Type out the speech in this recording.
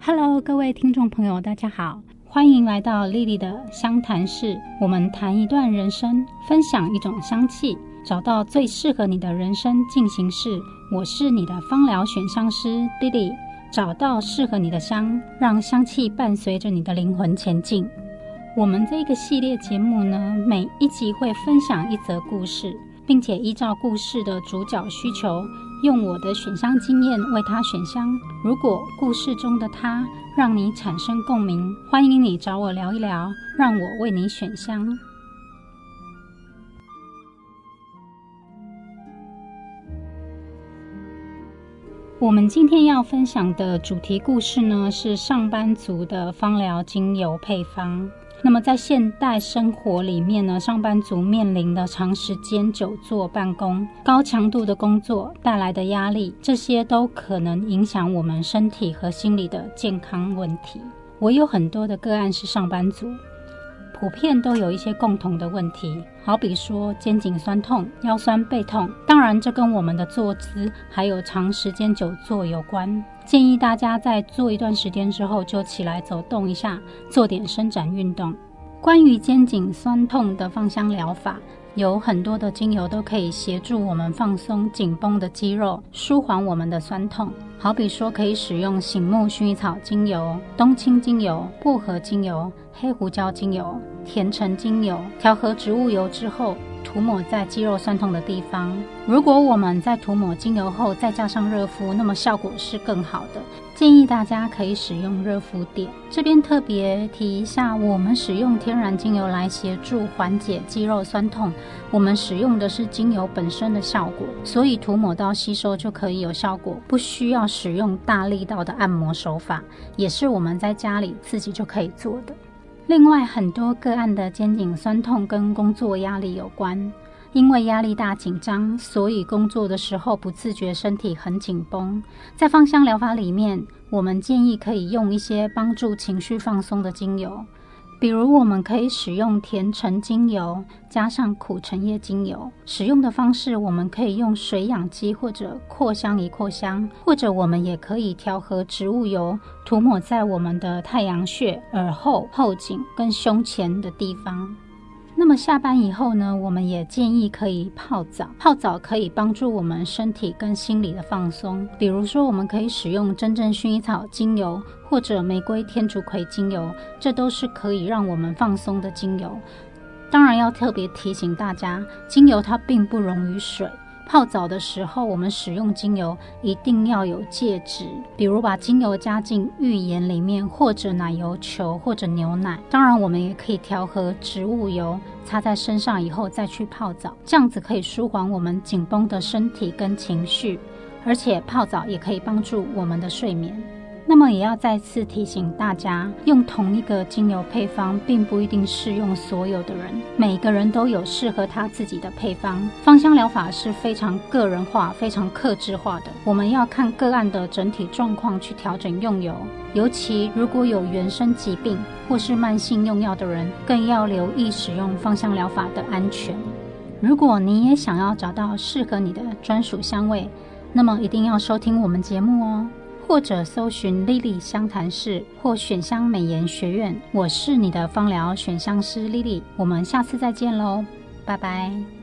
Hello，各位听众朋友，大家好，欢迎来到丽丽的香谈室。我们谈一段人生，分享一种香气，找到最适合你的人生进行式。我是你的芳疗选香师丽丽，找到适合你的香，让香气伴随着你的灵魂前进。我们这个系列节目呢，每一集会分享一则故事，并且依照故事的主角需求。用我的选香经验为他选香。如果故事中的他让你产生共鸣，欢迎你找我聊一聊，让我为你选香。我们今天要分享的主题故事呢，是上班族的芳疗精油配方。那么在现代生活里面呢，上班族面临的长时间久坐办公、高强度的工作带来的压力，这些都可能影响我们身体和心理的健康问题。我有很多的个案是上班族。普遍都有一些共同的问题，好比说肩颈酸痛、腰酸背痛。当然，这跟我们的坐姿还有长时间久坐有关。建议大家在坐一段时间之后，就起来走动一下，做点伸展运动。关于肩颈酸痛的芳香疗法，有很多的精油都可以协助我们放松紧绷的肌肉，舒缓我们的酸痛。好比说，可以使用醒目薰衣草精油、冬青精油、薄荷精油、黑胡椒精油、甜橙精油，调和植物油之后。涂抹在肌肉酸痛的地方。如果我们在涂抹精油后再加上热敷，那么效果是更好的。建议大家可以使用热敷垫。这边特别提一下，我们使用天然精油来协助缓解肌肉酸痛，我们使用的是精油本身的效果，所以涂抹到吸收就可以有效果，不需要使用大力道的按摩手法，也是我们在家里自己就可以做的。另外，很多个案的肩颈酸痛跟工作压力有关，因为压力大、紧张，所以工作的时候不自觉身体很紧绷。在芳香疗法里面，我们建议可以用一些帮助情绪放松的精油。比如，我们可以使用甜橙精油加上苦橙叶精油。使用的方式，我们可以用水养肌或者扩香仪扩香，或者我们也可以调和植物油，涂抹在我们的太阳穴、耳后、后颈跟胸前的地方。那么下班以后呢，我们也建议可以泡澡。泡澡可以帮助我们身体跟心理的放松。比如说，我们可以使用真正薰衣草精油或者玫瑰天竺葵精油，这都是可以让我们放松的精油。当然要特别提醒大家，精油它并不溶于水。泡澡的时候，我们使用精油一定要有戒指，比如把精油加进浴盐里面，或者奶油球，或者牛奶。当然，我们也可以调和植物油，擦在身上以后再去泡澡，这样子可以舒缓我们紧绷的身体跟情绪，而且泡澡也可以帮助我们的睡眠。那么也要再次提醒大家，用同一个精油配方，并不一定适用所有的人。每个人都有适合他自己的配方。芳香疗法是非常个人化、非常克制化的。我们要看个案的整体状况去调整用油。尤其如果有原生疾病或是慢性用药的人，更要留意使用芳香疗法的安全。如果你也想要找到适合你的专属香味，那么一定要收听我们节目哦。或者搜寻 Lily 香谈室或选香美颜学院，我是你的芳疗选香师 Lily，我们下次再见喽，拜拜。